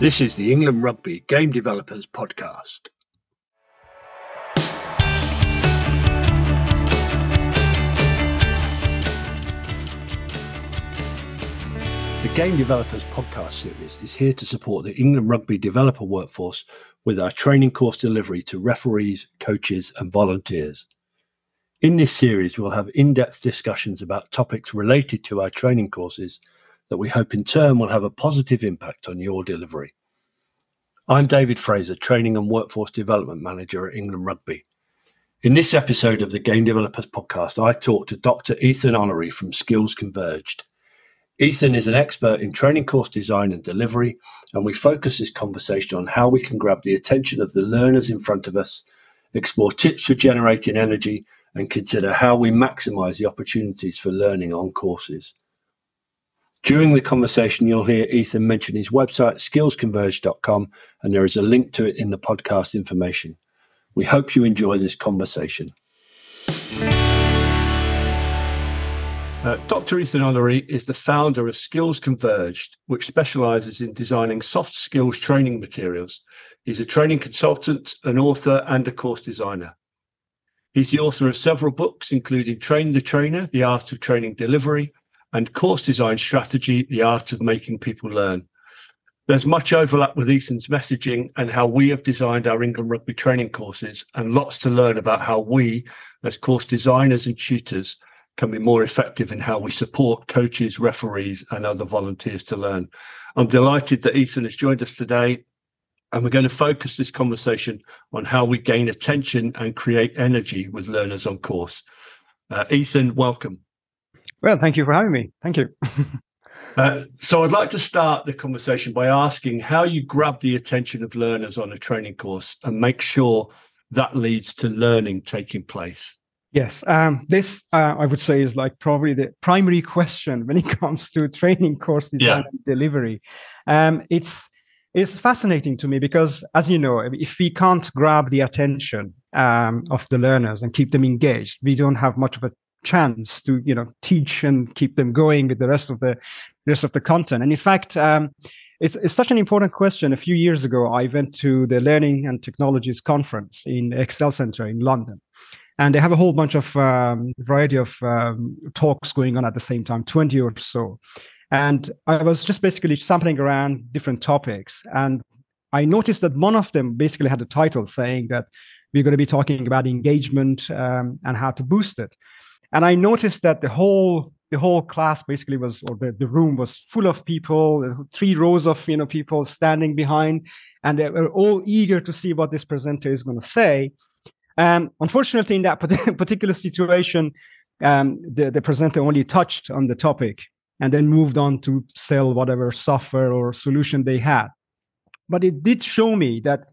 This is the England Rugby Game Developers Podcast. The Game Developers Podcast series is here to support the England Rugby developer workforce with our training course delivery to referees, coaches, and volunteers. In this series, we'll have in depth discussions about topics related to our training courses that we hope in turn will have a positive impact on your delivery. I'm David Fraser, Training and Workforce Development Manager at England Rugby. In this episode of the Game Developers Podcast, I talk to Dr. Ethan Honary from Skills Converged. Ethan is an expert in training course design and delivery, and we focus this conversation on how we can grab the attention of the learners in front of us, explore tips for generating energy, and consider how we maximize the opportunities for learning on courses. During the conversation, you'll hear Ethan mention his website, skillsconverged.com, and there is a link to it in the podcast information. We hope you enjoy this conversation. Uh, Dr. Ethan Honary is the founder of Skills Converged, which specializes in designing soft skills training materials. He's a training consultant, an author, and a course designer. He's the author of several books, including Train the Trainer, The Art of Training Delivery, and course design strategy, the art of making people learn. There's much overlap with Ethan's messaging and how we have designed our England rugby training courses, and lots to learn about how we, as course designers and tutors, can be more effective in how we support coaches, referees, and other volunteers to learn. I'm delighted that Ethan has joined us today, and we're going to focus this conversation on how we gain attention and create energy with learners on course. Uh, Ethan, welcome. Well, thank you for having me. Thank you. uh, so, I'd like to start the conversation by asking how you grab the attention of learners on a training course and make sure that leads to learning taking place. Yes, um, this uh, I would say is like probably the primary question when it comes to training course design yeah. and delivery. Um, it's it's fascinating to me because, as you know, if we can't grab the attention um, of the learners and keep them engaged, we don't have much of a chance to you know teach and keep them going with the rest of the rest of the content. And in fact um, it's, it's such an important question. A few years ago i went to the learning and technologies conference in excel center in london. And they have a whole bunch of um, variety of um, talks going on at the same time 20 or so. And i was just basically sampling around different topics. And i noticed that one of them basically had a title saying that we're going to be talking about engagement um, and how to boost it and I noticed that the whole the whole class basically was or the, the room was full of people three rows of you know people standing behind and they were all eager to see what this presenter is going to say. Um, unfortunately in that particular situation um, the, the presenter only touched on the topic and then moved on to sell whatever software or solution they had. But it did show me that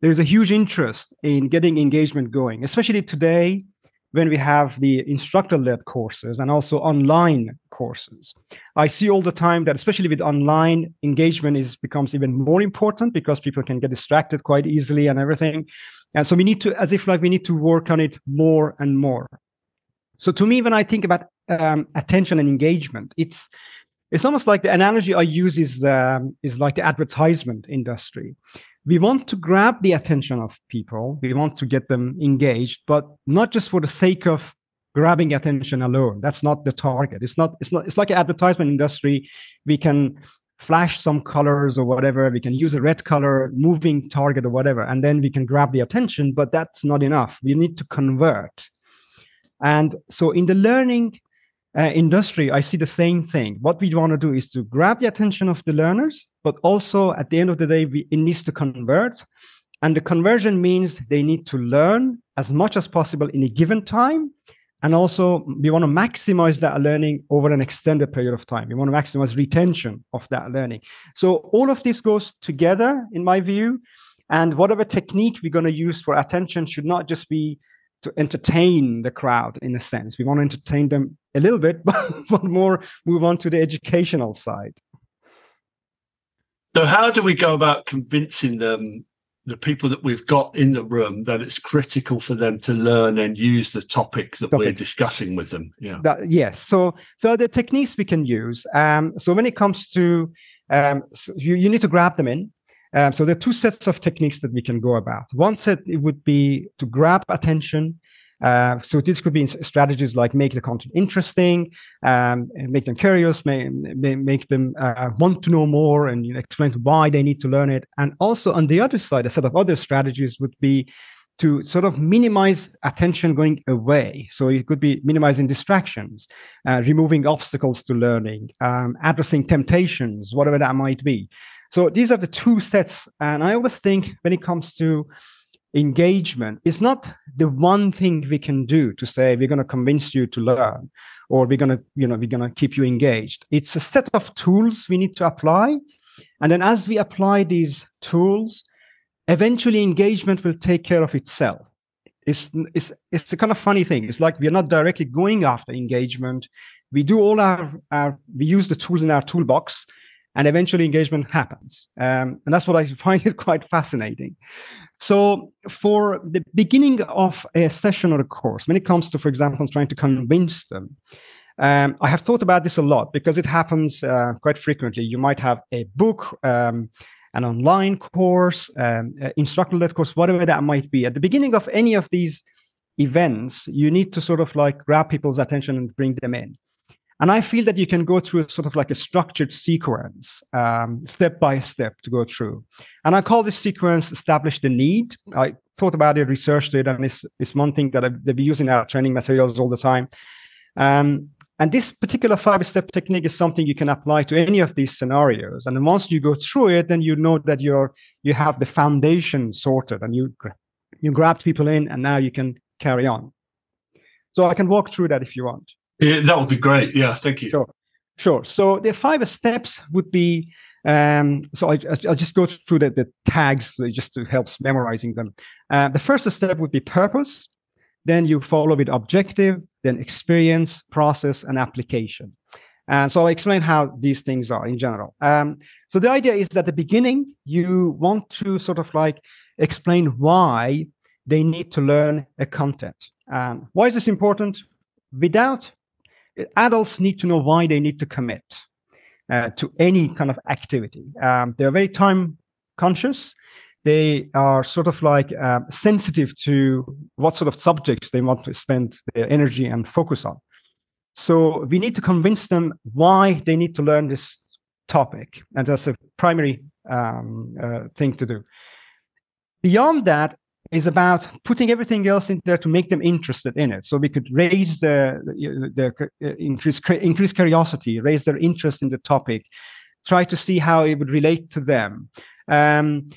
there's a huge interest in getting engagement going especially today when we have the instructor led courses and also online courses. I see all the time that especially with online engagement is becomes even more important because people can get distracted quite easily and everything. And so we need to as if like we need to work on it more and more. So to me when i think about um, attention and engagement it's it's almost like the analogy i use is um, is like the advertisement industry. We want to grab the attention of people. We want to get them engaged but not just for the sake of grabbing attention alone. That's not the target. It's not it's not it's like an advertisement industry. We can flash some colors or whatever. We can use a red color moving target or whatever and then we can grab the attention but that's not enough. We need to convert. And so in the learning uh, industry, I see the same thing. What we want to do is to grab the attention of the learners, but also at the end of the day, we, it needs to convert. And the conversion means they need to learn as much as possible in a given time. And also, we want to maximize that learning over an extended period of time. We want to maximize retention of that learning. So, all of this goes together, in my view. And whatever technique we're going to use for attention should not just be to entertain the crowd in a sense. We want to entertain them a little bit, but, but more move on to the educational side. So, how do we go about convincing them, the people that we've got in the room, that it's critical for them to learn and use the topic that topic. we're discussing with them? Yeah. That, yes. So, so the techniques we can use. Um, so when it comes to, um, so you, you need to grab them in. Um, so there are two sets of techniques that we can go about. One set it would be to grab attention. Uh, so this could be strategies like make the content interesting, um, make them curious, make, make them uh, want to know more, and you know, explain why they need to learn it. And also on the other side, a set of other strategies would be to sort of minimize attention going away. So it could be minimizing distractions, uh, removing obstacles to learning, um, addressing temptations, whatever that might be. So these are the two sets. And I always think when it comes to engagement, is not the one thing we can do to say we're going to convince you to learn or we're going to, you know, we're going to keep you engaged. It's a set of tools we need to apply. And then as we apply these tools, eventually engagement will take care of itself. It's, it's, it's a kind of funny thing. It's like we're not directly going after engagement. We do all our, our we use the tools in our toolbox and eventually engagement happens. Um, and that's what I find is quite fascinating. So for the beginning of a session or a course, when it comes to, for example, trying to convince them, um, I have thought about this a lot because it happens uh, quite frequently. You might have a book um, an online course, um, uh, instructor-led course, whatever that might be. At the beginning of any of these events, you need to sort of like grab people's attention and bring them in. And I feel that you can go through sort of like a structured sequence, um, step by step to go through. And I call this sequence establish the need. I thought about it, researched it, and it's, it's one thing that, I, that we use in our training materials all the time. Um, and this particular five step technique is something you can apply to any of these scenarios. And once you go through it, then you know that you're you have the foundation sorted and you you grabbed people in and now you can carry on. So I can walk through that if you want. Yeah, that would be great. Yeah, thank you. Sure. Sure. So the five steps would be um, so I, will just go through the, the tags just to help memorizing them. Uh, the first step would be purpose. Then you follow with objective, then experience, process, and application. And so I'll explain how these things are in general. Um, so the idea is that at the beginning, you want to sort of like explain why they need to learn a content. And why is this important? Without adults need to know why they need to commit uh, to any kind of activity. Um, they're very time conscious they are sort of like uh, sensitive to what sort of subjects they want to spend their energy and focus on. So we need to convince them why they need to learn this topic, and that's a primary um, uh, thing to do. Beyond that is about putting everything else in there to make them interested in it. So we could raise the, the, the uh, increase increase curiosity, raise their interest in the topic, try to see how it would relate to them. Um,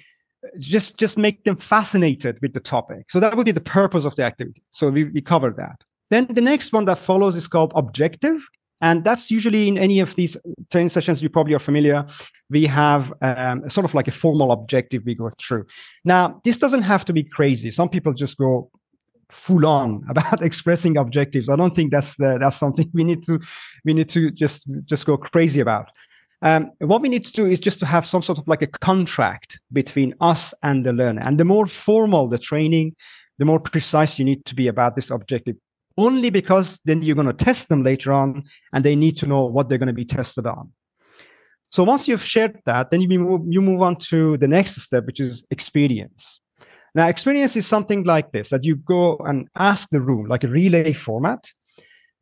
just just make them fascinated with the topic so that would be the purpose of the activity so we, we covered that then the next one that follows is called objective and that's usually in any of these training sessions you probably are familiar we have um, sort of like a formal objective we go through now this doesn't have to be crazy some people just go full on about expressing objectives i don't think that's uh, that's something we need to we need to just just go crazy about um, what we need to do is just to have some sort of like a contract between us and the learner. And the more formal the training, the more precise you need to be about this objective. Only because then you're going to test them later on and they need to know what they're going to be tested on. So once you've shared that, then you move, you move on to the next step, which is experience. Now, experience is something like this that you go and ask the room, like a relay format,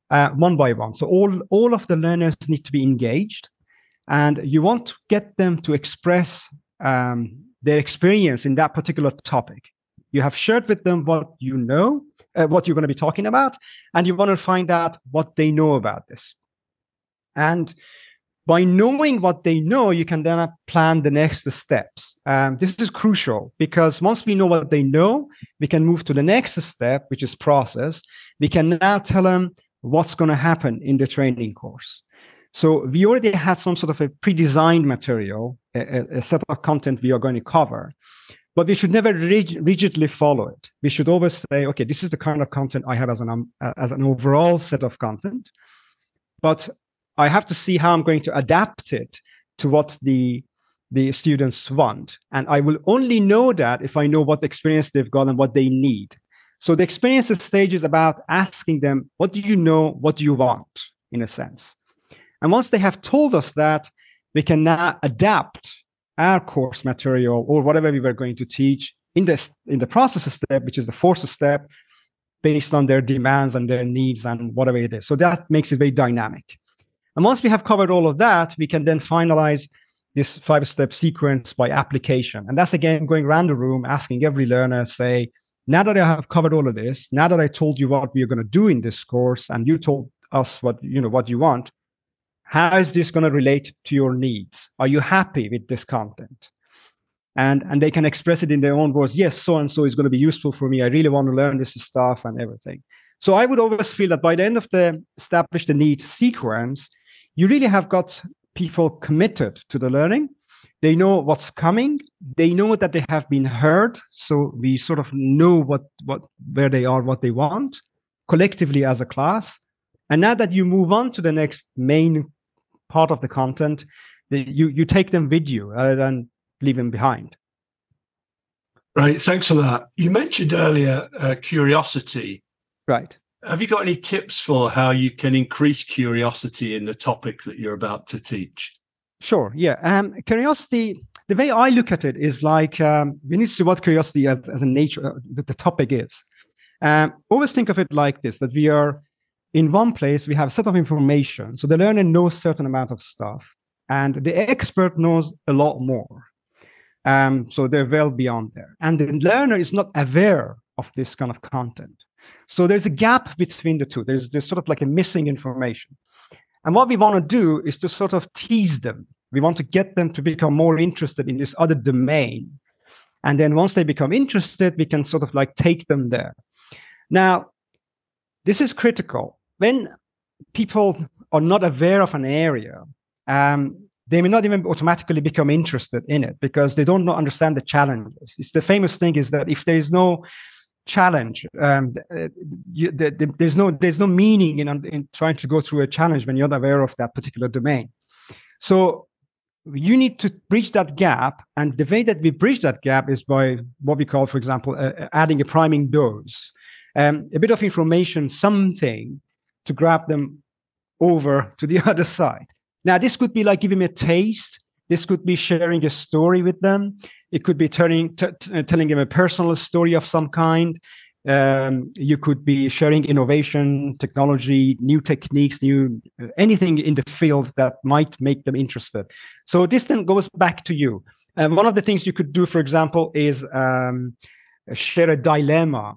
uh, one by one. So all, all of the learners need to be engaged and you want to get them to express um, their experience in that particular topic. You have shared with them what you know, uh, what you're going to be talking about, and you want to find out what they know about this. And by knowing what they know, you can then plan the next steps. Um, this is crucial because once we know what they know, we can move to the next step, which is process. We can now tell them what's going to happen in the training course. So we already had some sort of a pre-designed material, a, a, set of content we are going to cover, but we should never rig- rigidly follow it. We should always say, okay, this is the kind of content I have as an um, as an overall set of content, but I have to see how I'm going to adapt it to what the the students want, and I will only know that if I know what experience they've got and what they need. So the experience stage is about asking them, what do you know? What do you want? In a sense. And once they have told us that, we can now adapt our course material or whatever we were going to teach in this in the process step, which is the fourth step, based on their demands and their needs and whatever it is. So that makes it very dynamic. And once we have covered all of that, we can then finalize this five step sequence by application. And that's again going around the room, asking every learner, say, now that I have covered all of this, now that I told you what we are going to do in this course and you told us what you know what you want, how is this going to relate to your needs? Are you happy with this content? And and they can express it in their own words. Yes, so and so is going to be useful for me. I really want to learn this stuff and everything. So I would always feel that by the end of the establish the needs sequence, you really have got people committed to the learning. They know what's coming. They know that they have been heard. So we sort of know what, what where they are, what they want collectively as a class. And now that you move on to the next main part of the content, you, you take them with you rather than leave them behind. Right. Thanks for that. You mentioned earlier uh, curiosity. Right. Have you got any tips for how you can increase curiosity in the topic that you're about to teach? Sure. Yeah. Um, curiosity. The way I look at it is like um, we need to see what curiosity as, as a nature uh, that the topic is. Um, always think of it like this: that we are in one place. We have a set of information, so the learner knows certain amount of stuff, and the expert knows a lot more. Um, so they're well beyond there, and the learner is not aware of this kind of content. So there's a gap between the two. There's, this sort of like a missing information. And what we want to do is to sort of tease them. We want to get them to become more interested in this other domain. And then once they become interested, we can sort of like take them there. Now, this is critical. When people are not aware of an area, um, they may not even automatically become interested in it because they don't understand the challenges. It's the famous thing is that if there is no challenge. Um, you, the, the, there's no there's no meaning in, in trying to go through a challenge when you're not aware of that particular domain. So you need to bridge that gap, and the way that we bridge that gap is by what we call, for example, uh, adding a priming dose, um, a bit of information, something to grab them over to the other side. Now, this could be like giving them a taste this could be sharing a story with them. It could be turning, t- t- telling them a personal story of some kind. Um, you could be sharing innovation, technology, new techniques, new uh, anything in the field that might make them interested. So this then goes back to you. And one of the things you could do, for example, is um, share a dilemma.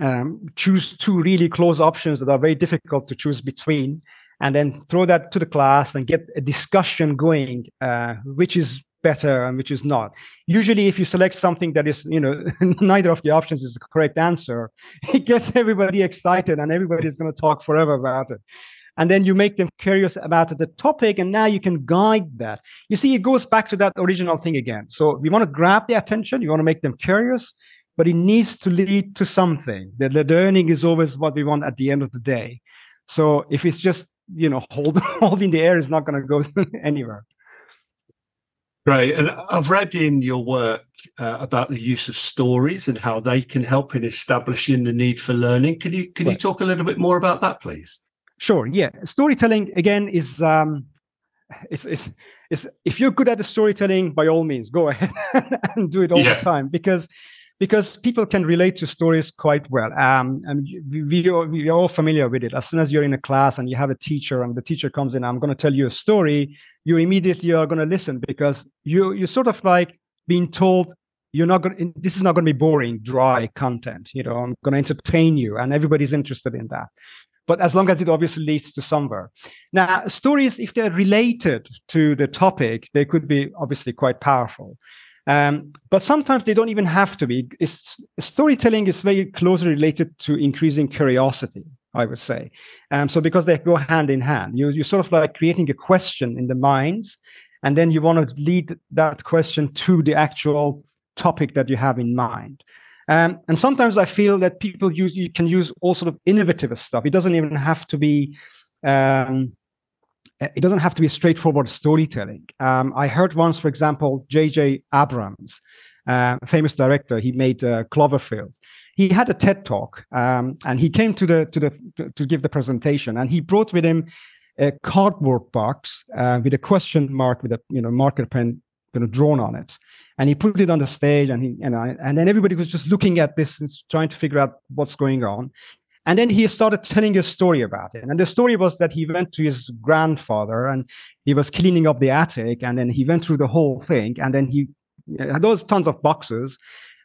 Um, choose two really close options that are very difficult to choose between and then throw that to the class and get a discussion going, uh, which is better and which is not. Usually, if you select something that is, you know, neither of the options is the correct answer, it gets everybody excited and everybody is going to talk forever about it. And then you make them curious about the topic, and now you can guide that. You see, it goes back to that original thing again. So we want to grab the attention, you want to make them curious, but it needs to lead to something. The learning is always what we want at the end of the day. So if it's just you know hold holding the air is not going to go anywhere Right, and I've read in your work uh, about the use of stories and how they can help in establishing the need for learning. Can you can right. you talk a little bit more about that, please? Sure. Yeah, storytelling again is um, is is is if you're good at the storytelling, by all means, go ahead and do it all yeah. the time because because people can relate to stories quite well. Um, and we, are, we are all familiar with it. As soon as you're in a class and you have a teacher and the teacher comes in, I'm going to tell you a story, you immediately are going to listen because you, you're sort of like being told you're not going this is not going to be boring dry content you know i'm going to entertain you and everybody's interested in that but as long as it obviously leads to somewhere now stories if they're related to the topic they could be obviously quite powerful um, but sometimes they don't even have to be. It's, storytelling is very closely related to increasing curiosity, I would say. Um, so because they go hand in hand, you, you're sort of like creating a question in the minds, and then you want to lead that question to the actual topic that you have in mind. Um, and sometimes I feel that people use you can use all sort of innovative stuff. It doesn't even have to be um, it doesn't have to be straightforward storytelling. Um, I heard once, for example, J.J. Abrams, uh, famous director, he made uh, Cloverfield. He had a TED talk, um, and he came to the to the to give the presentation, and he brought with him a cardboard box uh, with a question mark with a you know marker pen you know, drawn on it. And he put it on the stage, and he and I, and then everybody was just looking at this and trying to figure out what's going on. And then he started telling a story about it. And the story was that he went to his grandfather and he was cleaning up the attic, and then he went through the whole thing, and then he had those tons of boxes.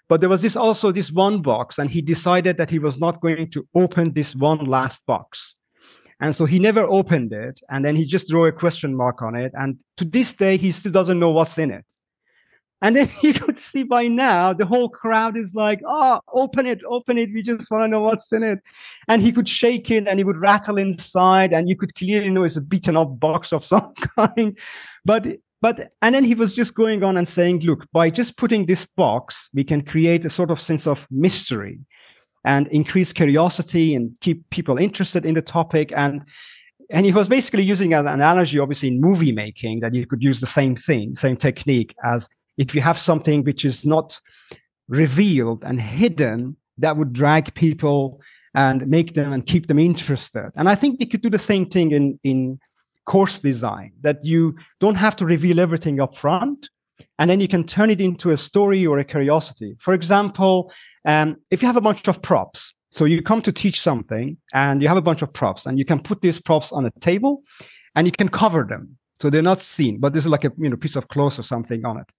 But there was this also this one box, and he decided that he was not going to open this one last box. And so he never opened it. And then he just drew a question mark on it. And to this day, he still doesn't know what's in it. And then you could see by now the whole crowd is like, oh, open it, open it. We just want to know what's in it. And he could shake it and he would rattle inside. And you could clearly know it's a beaten up box of some kind. But but and then he was just going on and saying, look, by just putting this box, we can create a sort of sense of mystery and increase curiosity and keep people interested in the topic and and he was basically using an analogy obviously in movie making that you could use the same thing same technique as if you have something which is not revealed and hidden that would drag people and make them and keep them interested and i think we could do the same thing in in course design that you don't have to reveal everything up front and then you can turn it into a story or a curiosity. For example, um, if you have a bunch of props, so you come to teach something and you have a bunch of props, and you can put these props on a table and you can cover them so they're not seen, but this is like a you know piece of cloth or something on it.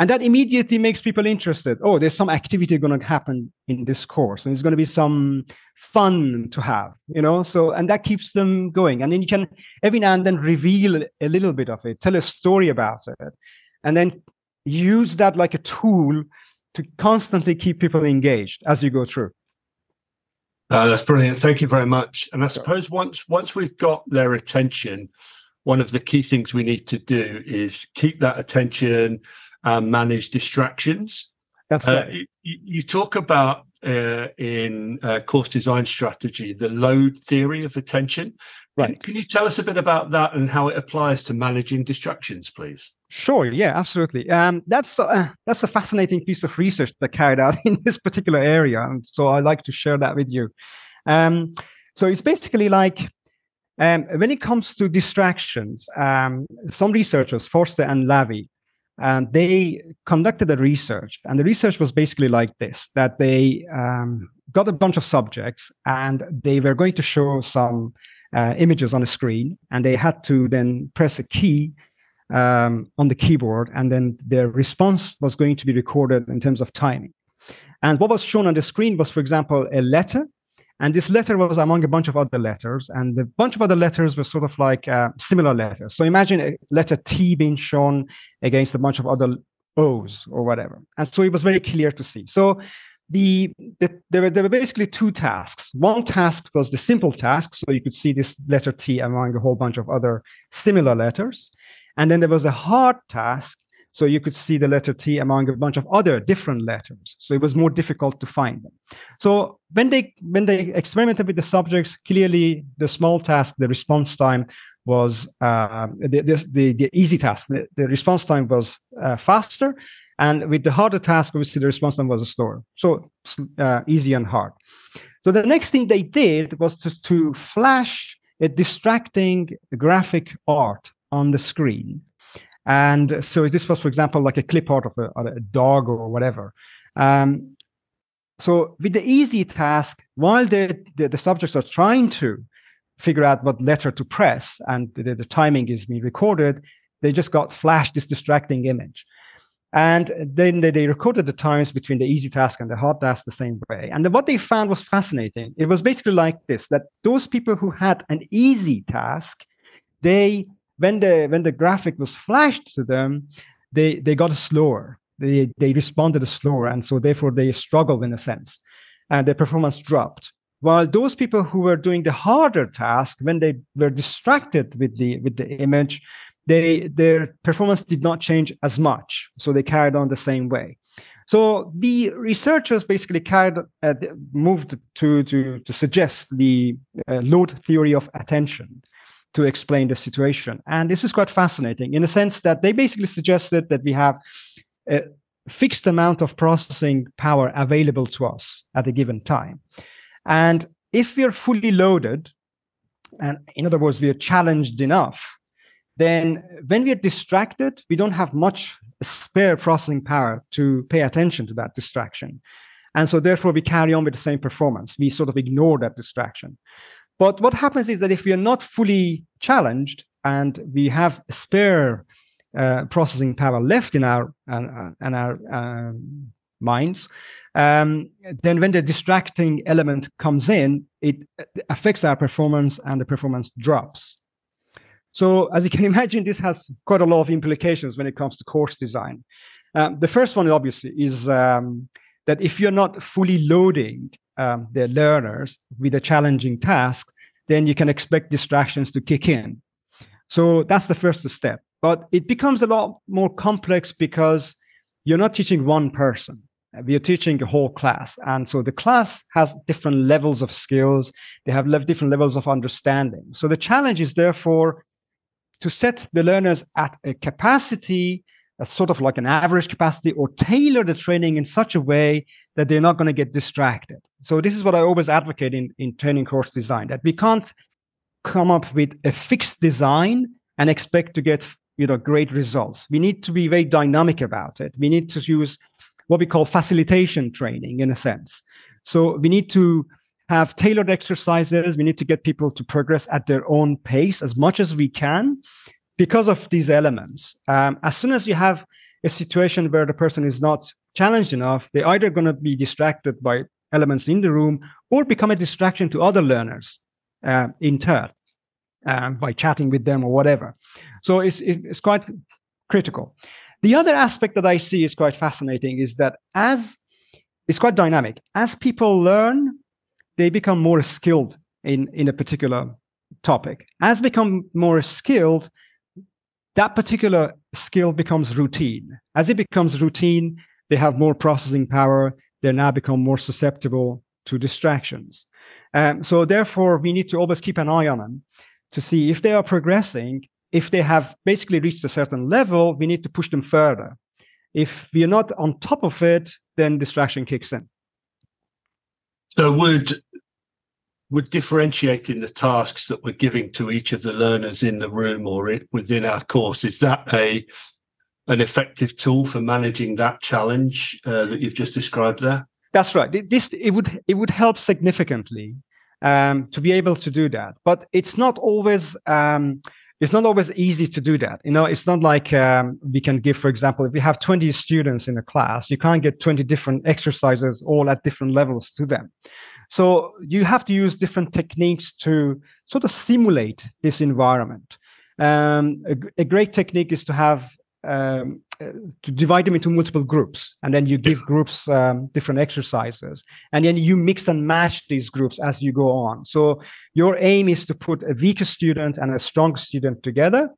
And that immediately makes people interested. Oh, there's some activity going to happen in this course, and it's going to be some fun to have, you know. So, and that keeps them going. And then you can every now and then reveal a little bit of it, tell a story about it, and then use that like a tool to constantly keep people engaged as you go through. Uh, that's brilliant. Thank you very much. And I suppose once once we've got their attention, one of the key things we need to do is keep that attention and manage distractions. That's uh, right. Uh, you, you, talk about uh, in uh, course design strategy the load theory of attention. Right. Can, can you tell us a bit about that and how it applies to managing distractions, please? Sure. Yeah, absolutely. Um, that's uh, that's a fascinating piece of research that carried out in this particular area, and so I'd like to share that with you. Um, so it's basically like um, when it comes to distractions, um, some researchers, Forster and Lavie, and they conducted a research, and the research was basically like this: that they um, got a bunch of subjects, and they were going to show some uh, images on a screen, and they had to then press a key um, on the keyboard, and then their response was going to be recorded in terms of timing. And what was shown on the screen was, for example, a letter. And this letter was among a bunch of other letters, and the bunch of other letters were sort of like uh, similar letters. So imagine a letter T being shown against a bunch of other O's or whatever. And so it was very clear to see. So the, the, there, were, there were basically two tasks. One task was the simple task, so you could see this letter T among a whole bunch of other similar letters. And then there was a hard task. So you could see the letter T among a bunch of other different letters. So it was more difficult to find them. So when they when they experimented with the subjects, clearly the small task, the response time was uh, the, the, the easy task. The, the response time was uh, faster, and with the harder task, obviously the response time was slower. So uh, easy and hard. So the next thing they did was to, to flash a distracting graphic art on the screen. And so this was, for example, like a clip art of a, a dog or whatever. Um, so with the easy task, while the, the, the, subjects are trying to figure out what letter to press and the, the timing is being recorded, they just got flashed this distracting image. And then they, they recorded the times between the easy task and the hard task the same way. And what they found was fascinating. It was basically like this that those people who had an easy task, they when the when the graphic was flashed to them, they they got slower. They they responded slower, and so therefore they struggled in a sense, and their performance dropped. While those people who were doing the harder task, when they were distracted with the with the image, they their performance did not change as much, so they carried on the same way. So the researchers basically carried uh, moved to to to suggest the uh, load theory of attention, to explain the situation. And this is quite fascinating in the sense that they basically suggested that we have a fixed amount of processing power available to us at a given time. And if we're fully loaded, and in other words, we are challenged enough, then when we are distracted, we don't have much spare processing power to pay attention to that distraction. And so therefore we carry on with the same performance. We sort of ignore that distraction. But what happens is that if we are not fully challenged and we have spare uh, processing power left in our in our um, minds, um, then when the distracting element comes in, it affects our performance and the performance drops. So as you can imagine, this has quite a lot of implications when it comes to course design. Um, the first one, obviously, is um, that if you're not fully loading um, the learners with a challenging task, then you can expect distractions to kick in. So that's the first step. But it becomes a lot more complex because you're not teaching one person. We are teaching a whole class. And so the class has different levels of skills. They have different levels of understanding. So the challenge is therefore to set the learners at a capacity, a sort of like an average capacity, or tailor the training in such a way that they're not going to get distracted. So this is what I always advocate in, in training course design, that we can't come up with a fixed design and expect to get you know great results. We need to be very dynamic about it. We need to use what we call facilitation training in a sense. So we need to have tailored exercises. We need to get people to progress at their own pace as much as we can because of these elements. Um, as soon as you have a situation where the person is not challenged enough, they're either going to be distracted by elements in the room or become a distraction to other learners uh, in turn um, by chatting with them or whatever. So it's, it's quite critical. The other aspect that I see is quite fascinating is that as it's quite dynamic, as people learn, they become more skilled in, in a particular topic. As become more skilled, that particular skill becomes routine. As it becomes routine, they have more processing power. They now become more susceptible to distractions. Um, so therefore, we need to always keep an eye on them to see if they are progressing. If they have basically reached a certain level, we need to push them further. If we are not on top of it, then distraction kicks in. So would would differentiating the tasks that we're giving to each of the learners in the room or within our course is that a an effective tool for managing that challenge uh, that you've just described there that's right this it would it would help significantly um, to be able to do that but it's not always um, it's not always easy to do that. You know, it's not like um, we can give, for example, if we have 20 students in a class, you can't get 20 different exercises all at different levels to them. So you have to use different techniques to sort of simulate this environment. Um, a, a, great technique is to have um, uh, to divide them into multiple groups and then you give groups um, different exercises and then you mix and match these groups as you go on. So your aim is to put a weaker student and a strong student together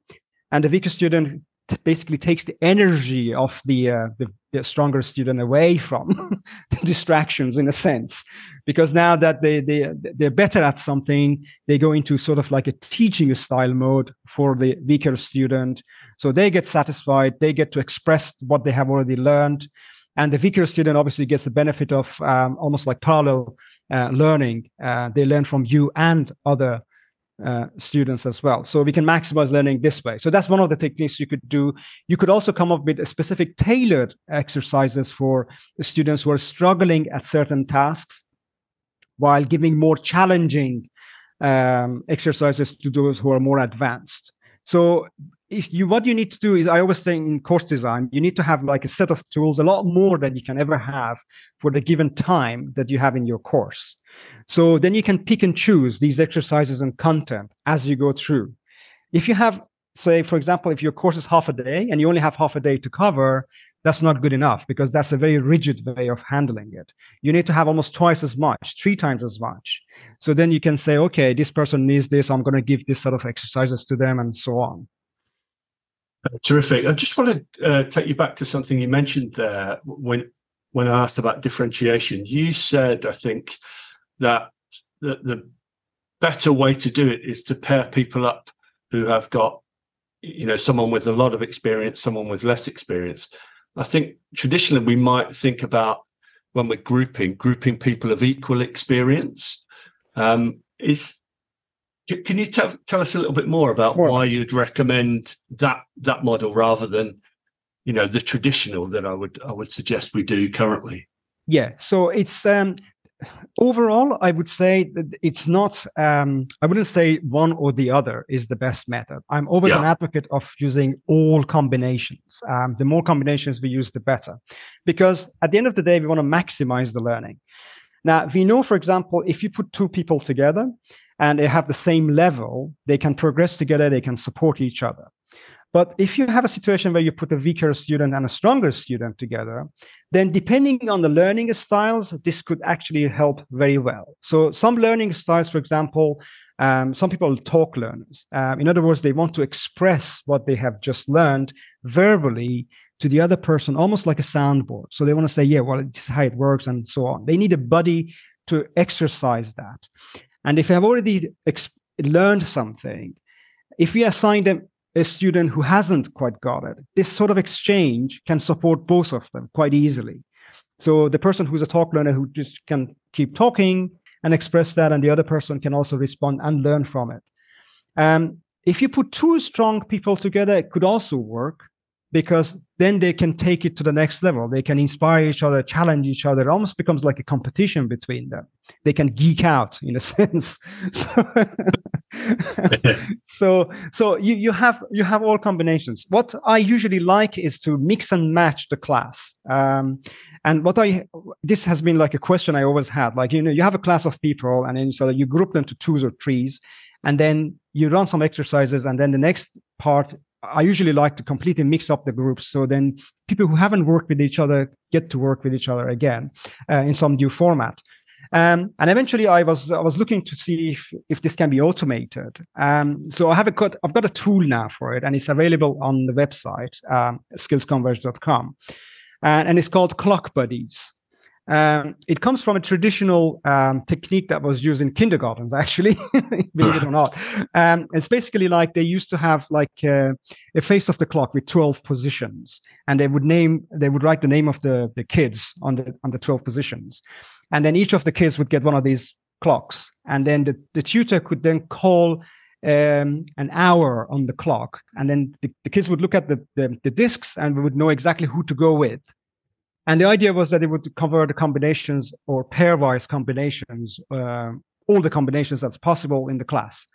and the weaker student basically takes the energy of the, uh, the, the stronger student away from the distractions in a sense. Because now that they they they're better at something they go into sort of like a teaching style mode for the weaker student. So they get satisfied they get to express what they have already learned. And the weaker student obviously gets the benefit of um, almost like parallel uh, learning. Uh, they learn from you and other uh, students as well. So we can maximize learning this way. So that's one of the techniques you could do. You could also come up with specific tailored exercises for students who are struggling at certain tasks while giving more challenging um, exercises to those who are more advanced. So if you what you need to do is I always say in course design, you need to have like a set of tools, a lot more than you can ever have for the given time that you have in your course. So then you can pick and choose these exercises and content as you go through. If you have, say, for example, if your course is half a day and you only have half a day to cover, that's not good enough because that's a very rigid way of handling it. You need to have almost twice as much, three times as much. So then you can say, okay, this person needs this. I'm going to give this sort of exercises to them and so on. Terrific. I just want to uh, take you back to something you mentioned there when when I asked about differentiation. You said, I think, that the, the better way to do it is to pair people up who have got, you know, someone with a lot of experience, someone with less experience. I think traditionally we might think about when we're grouping, grouping people of equal experience. Um, is can you tell tell us a little bit more about why you'd recommend that that model rather than you know the traditional that I would I would suggest we do currently. Yeah, so it's um, overall I would say that it's not. Um, I wouldn't say one or the other is the best method. I'm always yeah. an advocate of using all combinations. Um, the more combinations we use, the better, because at the end of the day, we want to maximize the learning. Now we know, for example, if you put two people together and they have the same level, they can progress together, they can support each other. But if you have a situation where you put a weaker student and a stronger student together, then depending on the learning styles, this could actually help very well. So some learning styles, for example, um, some people talk learners. Um, in other words, they want to express what they have just learned verbally to the other person, almost like a soundboard. So they want to say, yeah, well, this is how it works and so on. They need a buddy to exercise that. And if they have already ex- learned something, if we assign them a student who hasn't quite got it, this sort of exchange can support both of them quite easily. So the person who's a talk learner who just can keep talking and express that, and the other person can also respond and learn from it. Um, if you put two strong people together, it could also work because then they can take it to the next level. They can inspire each other, challenge each other. It almost becomes like a competition between them. They can geek out in a sense. So, so, so you, you have you have all combinations. What I usually like is to mix and match the class. Um, and what I this has been like a question I always had. Like you know, you have a class of people, and then so you group them to twos or threes, and then you run some exercises, and then the next part I usually like to completely mix up the groups. So then people who haven't worked with each other get to work with each other again uh, in some new format. Um, and eventually, I was I was looking to see if, if this can be automated. Um, so I have a got I've got a tool now for it, and it's available on the website um, skillsconverged.com, and, and it's called Clock Buddies. Um, it comes from a traditional um, technique that was used in kindergartens, actually, believe it or not. Um, it's basically like they used to have like uh, a face of the clock with 12 positions, and they would name, they would write the name of the, the kids on the on the 12 positions, and then each of the kids would get one of these clocks, and then the, the tutor could then call um, an hour on the clock, and then the, the kids would look at the, the, the discs and we would know exactly who to go with. And the idea was that it would cover the combinations or pairwise combinations, uh, all the combinations that's possible in the class.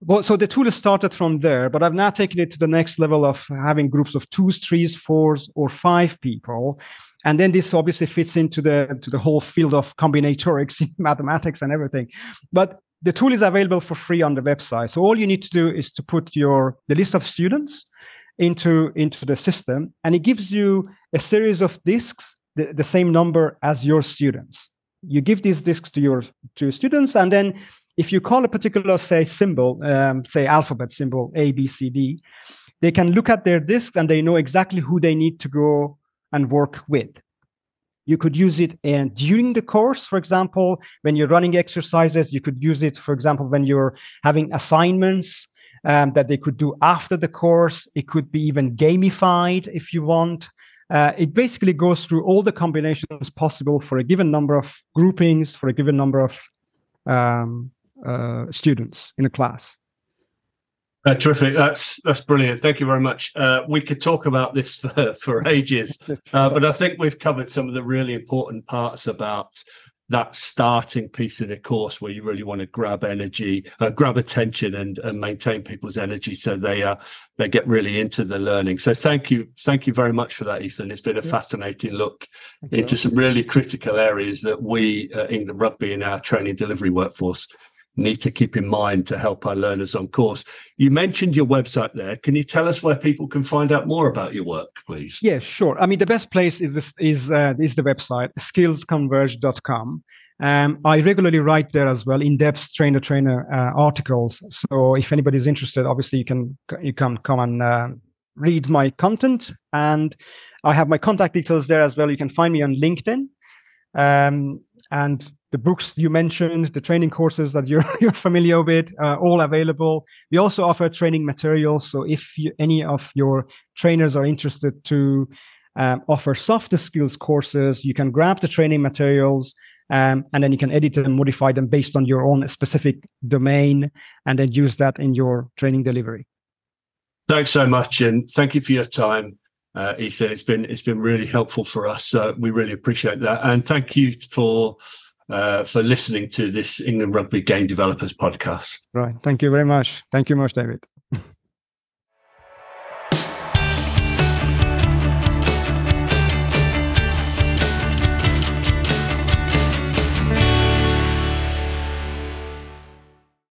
Well, so the tool started from there, but I've now taken it to the next level of having groups of twos, threes, fours, or five people. And then this obviously fits into the to the whole field of combinatorics in mathematics and everything. But the tool is available for free on the website. So all you need to do is to put your the list of students into into the system and it gives you a series of disks the, the same number as your students. You give these disks to your to your students and then if you call a particular say symbol um, say alphabet symbol a b c d they can look at their disks and they know exactly who they need to go and work with you could use it in, during the course for example when you're running exercises you could use it for example when you're having assignments um, that they could do after the course. It could be even gamified if you want. Uh, it basically goes through all the combinations possible for a given number of groupings, for a given number of um, uh, students in a class. Uh, terrific. That's that's brilliant. Thank you very much. Uh, we could talk about this for, for ages, uh, but I think we've covered some of the really important parts about that starting piece of the course where you really want to grab energy, uh, grab attention, and, and maintain people's energy so they uh, they get really into the learning. So thank you, thank you very much for that, Ethan. It's been a fascinating look into some really critical areas that we uh, in the rugby in our training delivery workforce need to keep in mind to help our learners on course. You mentioned your website there. Can you tell us where people can find out more about your work, please? Yeah, sure. I mean, the best place is is uh, is the website skillsconverged.com. Um, I regularly write there as well, in-depth trainer trainer uh, articles. So if anybody's interested, obviously you can you can come and uh, read my content, and I have my contact details there as well. You can find me on LinkedIn. Um, and the books you mentioned, the training courses that you're you're familiar with, uh, all available. We also offer training materials. So if you, any of your trainers are interested to um, offer softer skills courses, you can grab the training materials um, and then you can edit and modify them based on your own specific domain, and then use that in your training delivery. Thanks so much, and thank you for your time. uh, Ethan. It's been it's been really helpful for us. Uh, we really appreciate that, and thank you for uh, for listening to this England Rugby Game Developers podcast. Right. Thank you very much. Thank you much, David.